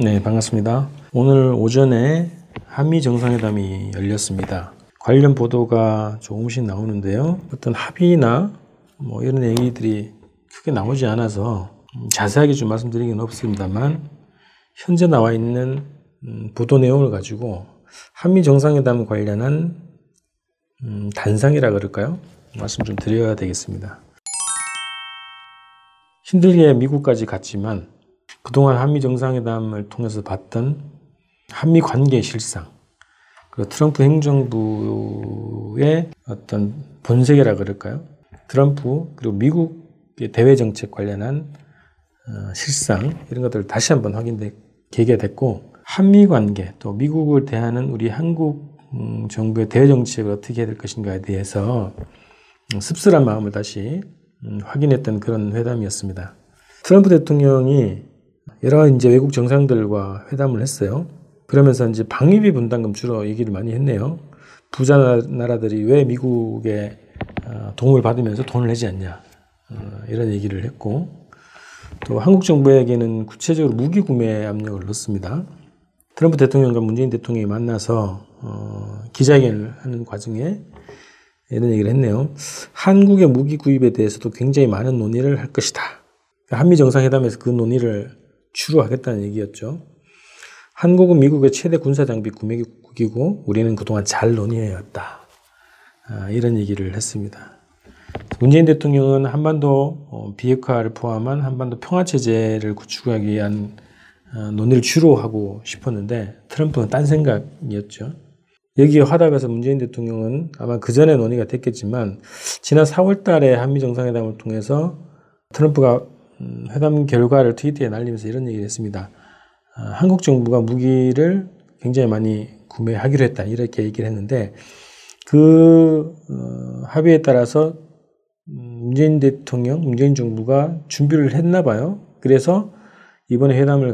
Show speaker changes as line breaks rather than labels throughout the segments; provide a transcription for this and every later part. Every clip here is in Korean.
네, 반갑습니다. 오늘 오전에 한미 정상회담이 열렸습니다. 관련 보도가 조금씩 나오는데요. 어떤 합의나 뭐 이런 얘기들이 크게 나오지 않아서 자세하게 좀 말씀드리긴 없습니다만 현재 나와 있는 음, 보도 내용을 가지고 한미 정상회담 관련한 음, 단상이라 그럴까요? 말씀 좀 드려야 되겠습니다. 힘들게 미국까지 갔지만 그동안 한미 정상회담을 통해서 봤던 한미 관계 실상, 그리고 트럼프 행정부의 어떤 본색이라 그럴까요? 트럼프 그리고 미국의 대외 정책 관련한 어, 실상 이런 것들을 다시 한번 확인되게 됐고 한미 관계 또 미국을 대하는 우리 한국 음, 정부의 대외 정책을 어떻게 해야 될 것인가에 대해서 음, 씁쓸한 마음을 다시 음, 확인했던 그런 회담이었습니다. 트럼프 대통령이 여러 이제 외국 정상들과 회담을 했어요. 그러면서 이제 방위비 분담금 주로 얘기를 많이 했네요. 부자 나라들이 왜 미국의 어, 도움을 받으면서 돈을 내지 않냐 어, 이런 얘기를 했고 또 한국 정부에게는 구체적으로 무기 구매 압력을 넣습니다. 트럼프 대통령과 문재인 대통령이 만나서 어, 기자회견을 하는 과정에 이런 얘기를 했네요. 한국의 무기 구입에 대해서도 굉장히 많은 논의를 할 것이다. 한미 정상회담에서 그 논의를 주로 하겠다는 얘기였죠. 한국은 미국의 최대 군사 장비 구매국이고 우리는 그동안 잘 논의해왔다. 아, 이런 얘기를 했습니다. 문재인 대통령은 한반도 어, 비핵화를 포함한 한반도 평화 체제를 구축하기 위한 어, 논의를 주로 하고 싶었는데 트럼프는 딴 생각이었죠. 여기에 화답해서 문재인 대통령은 아마 그 전에 논의가 됐겠지만 지난 4월 달에 한미 정상회담을 통해서 트럼프가 음, 회담 결과를 트위터에 날리면서 이런 얘기를 했습니다. 아, 한국 정부가 무기를 굉장히 많이 구매하기로 했다. 이렇게 얘기를 했는데 그 어, 합의에 따라서 음, 문재인 대통령, 문재인 정부가 준비를 했나 봐요. 그래서 이번에 회담을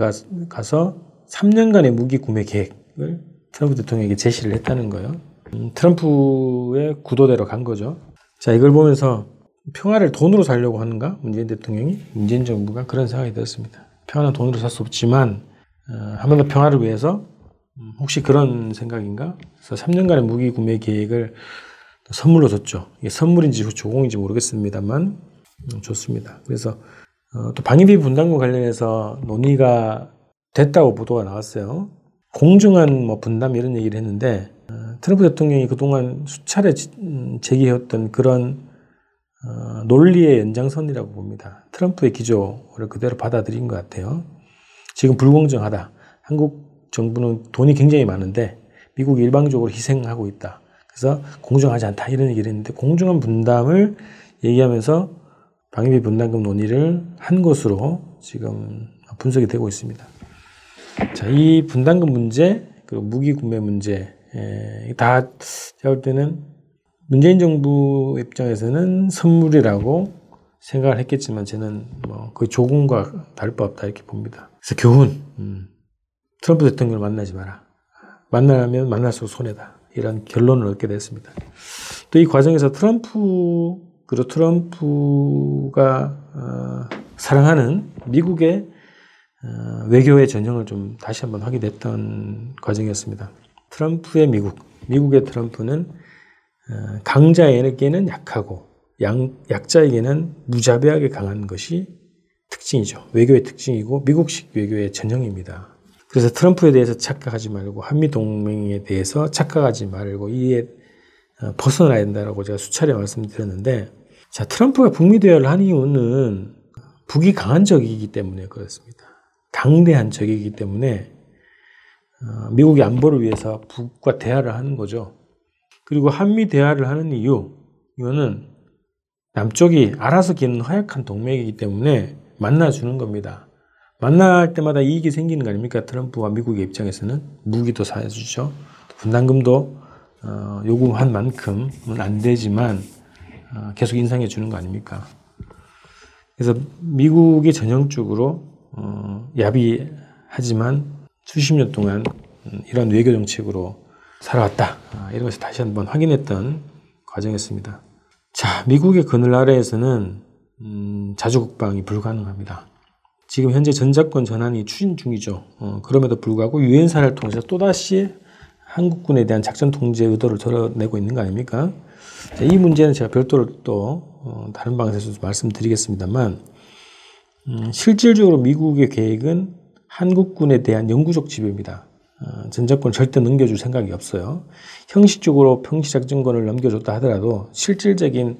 가서 3년간의 무기 구매 계획을 트럼프 대통령에게 제시를 했다는 거예요. 음, 트럼프의 구도대로 간 거죠. 자, 이걸 보면서 평화를 돈으로 살려고 하는가? 문재인 대통령이, 문재인 정부가 그런 생각이 들었습니다. 평화는 돈으로 살 수 없지만, 어, 한번더 평화를 위해서, 음, 혹시 그런 생각인가? 그래서 3년간의 무기 구매 계획을 선물로 줬죠. 이게 선물인지 조공인지 모르겠습니다만, 음, 좋습니다. 그래서, 어, 또 방위비 분담금 관련해서 논의가 됐다고 보도가 나왔어요. 공정한 뭐 분담 이런 얘기를 했는데, 어, 트럼프 대통령이 그동안 수차례 음, 제기해왔던 그런 어, 논리의 연장선이라고 봅니다. 트럼프의 기조를 그대로 받아들인 것 같아요. 지금 불공정하다. 한국 정부는 돈이 굉장히 많은데 미국이 일방적으로 희생하고 있다. 그래서 공정하지 않다. 이런 얘기를 했는데 공정한 분담을 얘기하면서 방위비 분담금 논의를 한 것으로 지금 분석이 되고 있습니다. 자, 이 분담금 문제, 그 무기 구매 문제, 다 제가 볼 때는 문재인 정부 입장에서는 선물이라고 생각을 했겠지만 저는 뭐 그 조공과 다를 바 없다 이렇게 봅니다. 그래서 교훈, 음, 트럼프 대통령을 만나지 마라. 만나면 만날수록 손해다. 이런 결론을 얻게 됐습니다. 또 이 과정에서 트럼프 그리고 트럼프가 어, 사랑하는 미국의 어, 외교의 전형을 좀 다시 한번 확인했던 과정이었습니다. 트럼프의 미국, 미국의 트럼프는 어, 강자에게는 약하고 양, 약자에게는 무자비하게 강한 것이 특징이죠. 외교의 특징이고 미국식 외교의 전형입니다. 그래서 트럼프에 대해서 착각하지 말고 한미 동맹에 대해서 착각하지 말고 이에 어, 벗어나야 된다라고 제가 수차례 말씀드렸는데 자 트럼프가 북미 대화를 한 이유는 북이 강한 적이기 때문에 그렇습니다. 강대한 적이기 때문에 어, 미국의 안보를 위해서 북과 대화를 하는 거죠. 그리고 한미 대화를 하는 이유, 이거는 남쪽이 알아서 기는 허약한 동맹이기 때문에 만나주는 겁니다. 만날 때마다 이익이 생기는 거 아닙니까? 트럼프와 미국의 입장에서는 무기도 사주죠. 분담금도 어, 요구한 만큼은 안 되지만 어, 계속 인상해 주는 거 아닙니까? 그래서 미국이 전형적으로 어, 야비하지만 수십 년 동안 음, 이런 외교 정책으로 살아왔다. 아, 이런 것을 다시 한번 확인했던 과정이었습니다. 자, 미국의 그늘 아래에서는 음, 자주 국방이 불가능합니다. 지금 현재 전자권 전환이 추진 중이죠. 어, 그럼에도 불구하고 유엔 사를 통해서 또다시 한국군에 대한 작전 통제 의도를 드러내고 있는 거 아닙니까? 자, 이 문제는 제가 별도로 또 어, 다른 방송에서 말씀드리겠습니다만 음, 실질적으로 미국의 계획은 한국군에 대한 영구적 지배입니다. 어, 전자권 절대 넘겨줄 생각이 없어요. 형식적으로 평시작전권을 넘겨줬다 하더라도 실질적인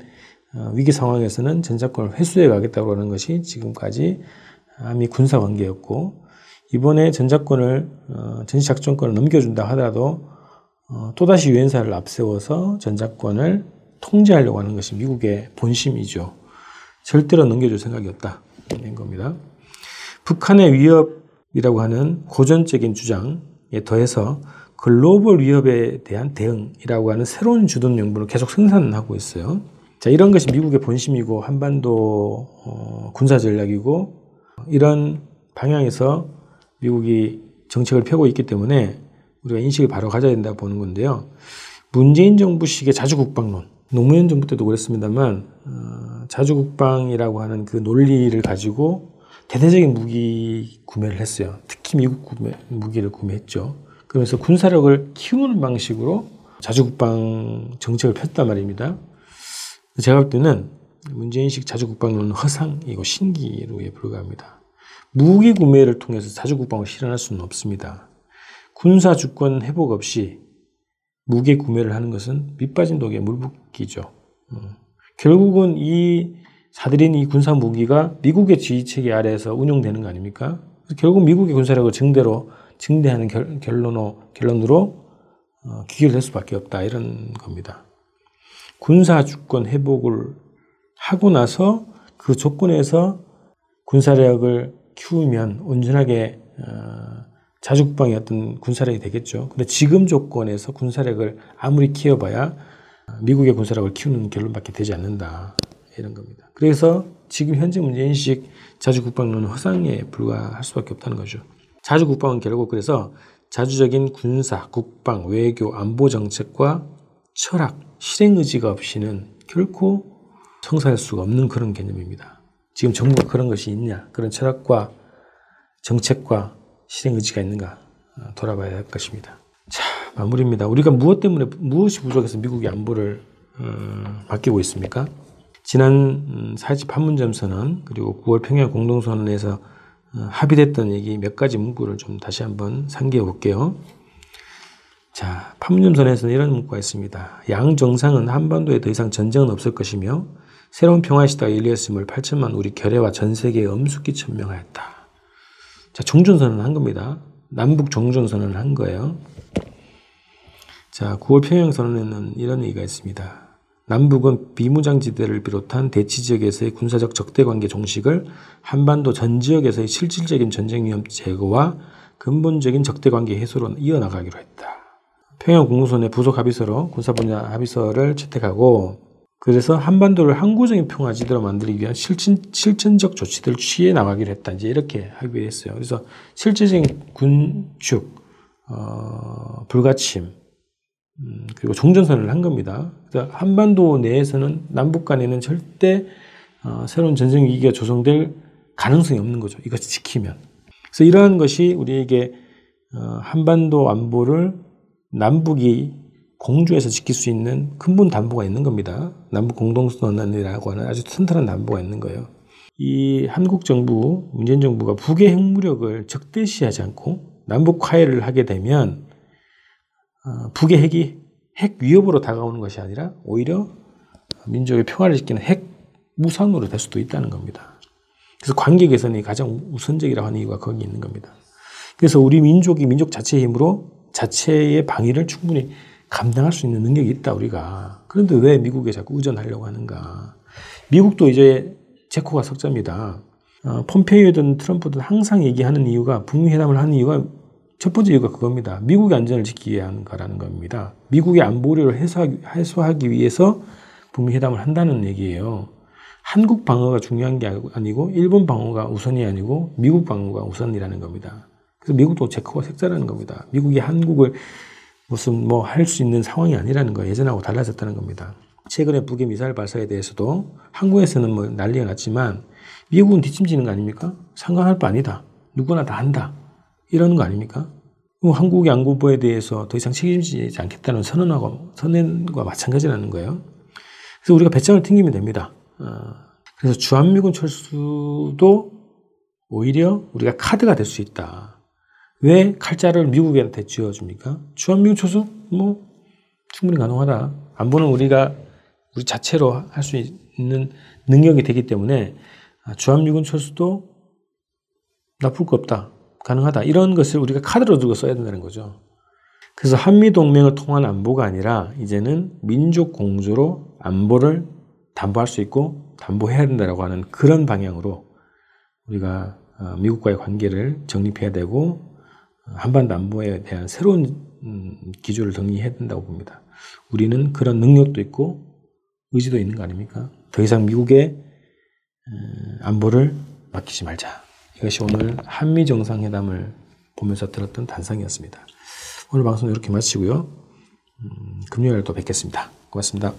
어, 위기 상황에서는 전자권을 회수해 가겠다고 하는 것이 지금까지 아미 군사 관계였고 이번에 전자권을 어, 전시작전권을 넘겨준다 하더라도 어, 또다시 유엔사를 앞세워서 전자권을 통제하려고 하는 것이 미국의 본심이죠. 절대로 넘겨줄 생각이 없다. 된 겁니다. 북한의 위협이라고 하는 고전적인 주장에 더해서 글로벌 위협에 대한 대응이라고 하는 새로운 주둔 명분을 계속 생산하고 있어요. 자, 이런 것이 미국의 본심이고 한반도 어, 군사 전략이고 이런 방향에서 미국이 정책을 펴고 있기 때문에 우리가 인식을 바로 가져야 된다고 보는 건데요. 문재인 정부식의 자주국방론, 노무현 정부 때도 그랬습니다만 어, 자주국방이라고 하는 그 논리를 가지고 대대적인 무기 구매를 했어요. 특히 미국 구매, 무기를 구매했죠. 그러면서 군사력을 키우는 방식으로 자주국방 정책을 폈단 말입니다. 제가 볼 때는 문재인식 자주국방론은 허상이고 신기루에 불과합니다. 무기 구매를 통해서 자주국방을 실현할 수는 없습니다. 군사 주권 회복 없이 무기 구매를 하는 것은 밑빠진 독에 물붓기죠. 어. 결국은 이 사들인 이 군사 무기가 미국의 지휘 체계 아래에서 운용되는 거 아닙니까? 결국 미국의 군사력을 증대로 증대하는 결, 결론으로 결론으로 어, 기결될 수밖에 없다 이런 겁니다. 군사 주권 회복을 하고 나서 그 조건에서 군사력을 키우면 온전하게 어, 자주국방이 어떤 군사력이 되겠죠. 근데 지금 조건에서 군사력을 아무리 키워봐야 미국의 군사력을 키우는 결론밖에 되지 않는다. 이런 겁니다. 그래서 지금 현재 문제인식 자주국방론은 허상에 불과할 수밖에 없다는 거죠. 자주국방은 결국 그래서 자주적인 군사, 국방, 외교, 안보 정책과 철학, 실행 의지가 없이는 결코 성사할 수가 없는 그런 개념입니다. 지금 정부가 그런 것이 있냐? 그런 철학과 정책과 실행 의지가 있는가? 어, 돌아봐야 할 것입니다. 자, 마무리입니다. 우리가 무엇 때문에, 무엇이 부족해서 미국이 안보를, 어, 맡기고 있습니까? 지난 4.27 음, 판문점 선언, 그리고 9월 평양 공동선언에서 어, 합의됐던 얘기 몇 가지 문구를 좀 다시 한번 상기해 볼게요. 자, 판문점 선언에서는 이런 문구가 있습니다. 양 정상은 한반도에 더 이상 전쟁은 없을 것이며 새로운 평화 시대가 열렸음을 8천만 우리 결의와 전 세계에 엄숙히 천명하였다. 자, 종전선언을 한 겁니다. 남북 종전선언을 한 거예요. 자, 9월 평양선언에는 이런 얘기가 있습니다. 남북은 비무장지대를 비롯한 대치 지역에서의 군사적 적대 관계 종식을 한반도 전 지역에서의 실질적인 전쟁 위험 제거와 근본적인 적대 관계 해소로 이어나가기로 했다. 평양 공무선의 부속 합의서로 군사 분야 합의서를 채택하고 그래서 한반도를 항구적인 평화지대로 만들기 위한 실천, 실천적 조치들을 취해 나가기로 했다. 이제 이렇게 합의했어요. 그래서 실질적인 군축, 어, 불가침, 음, 그리고 종전선을 한 겁니다. 그래서 한반도 내에서는 남북 간에는 절대 어, 새로운 전쟁 위기가 조성될 가능성이 없는 거죠. 이것이 지키면. 그래서 이러한 것이 우리에게 어, 한반도 안보를 남북이 공주에서 지킬 수 있는 근본 담보가 있는 겁니다. 남북 공동선언이라고 하는 아주 튼튼한 담보가 있는 거예요. 이 한국 정부, 문재인 정부가 북의 핵무력을 적대시하지 않고 남북 화해를 하게 되면 어, 북의 핵이 핵 위협으로 다가오는 것이 아니라 오히려 민족의 평화를 지키는 핵 무상으로 될 수도 있다는 겁니다. 그래서 관계 개선이 가장 우선적이라고 하는 이유가 거기 있는 겁니다. 그래서 우리 민족이 민족 자체의 힘으로 자체의 방위를 충분히 감당할 수 있는 능력이 있다 우리가. 그런데 왜 미국에 자꾸 의존하려고 하는가? 미국도 이제 제코가 석자입니다. 어, 폼페이오든 트럼프든 항상 얘기하는 이유가 북미 회담을 하는 이유가 첫 번째 이유가 그겁니다. 미국의 안전을 지키기 위한 거라는 겁니다. 미국의 안보리를 해소하기, 해소하기 위해서 북미 회담을 한다는 얘기예요. 한국 방어가 중요한 게 아니고 일본 방어가 우선이 아니고 미국 방어가 우선이라는 겁니다. 그래서 미국도 제코가 색자라는 겁니다. 미국이 한국을 무슨 뭐 할 수 있는 상황이 아니라는 거예요. 예전하고 달라졌다는 겁니다. 최근에 북의 미사일 발사에 대해서도 한국에서는 뭐 난리가 났지만 미국은 뒷짐지는 거 아닙니까? 상관할 바 아니다. 누구나 다 한다. 이러는 거 아닙니까? 한국의 안보에 대해서 더 이상 책임지지 않겠다는 선언하고 선언과 마찬가지라는 거예요. 그래서 우리가 배짱을 튕기면 됩니다. 어, 그래서 주한미군 철수도 오히려 우리가 카드가 될 수 있다. 왜 칼자를 미국한테 쥐어줍니까? 주한미군 철수 뭐 충분히 가능하다. 안보는 우리가 우리 자체로 할 수 있는 능력이 되기 때문에 주한미군 철수도 나쁠 거 없다. 가능하다. 이런 것을 우리가 카드로 들고 써야 된다는 거죠. 그래서 한미동맹을 통한 안보가 아니라 이제는 민족 공조로 안보를 담보할 수 있고 담보해야 된다라고 하는 그런 방향으로 우리가 어, 미국과의 관계를 정립해야 되고 어, 한반도 안보에 대한 새로운 음, 기조를 정리해야 된다고 봅니다. 우리는 그런 능력도 있고 의지도 있는 거 아닙니까? 더 이상 미국의 안보를 맡기지 말자. 이것이 오늘 한미 정상회담을 보면서 들었던 단상이었습니다. 오늘 방송 이렇게 마치고요. 음, 금요일에 또 뵙겠습니다. 고맙습니다.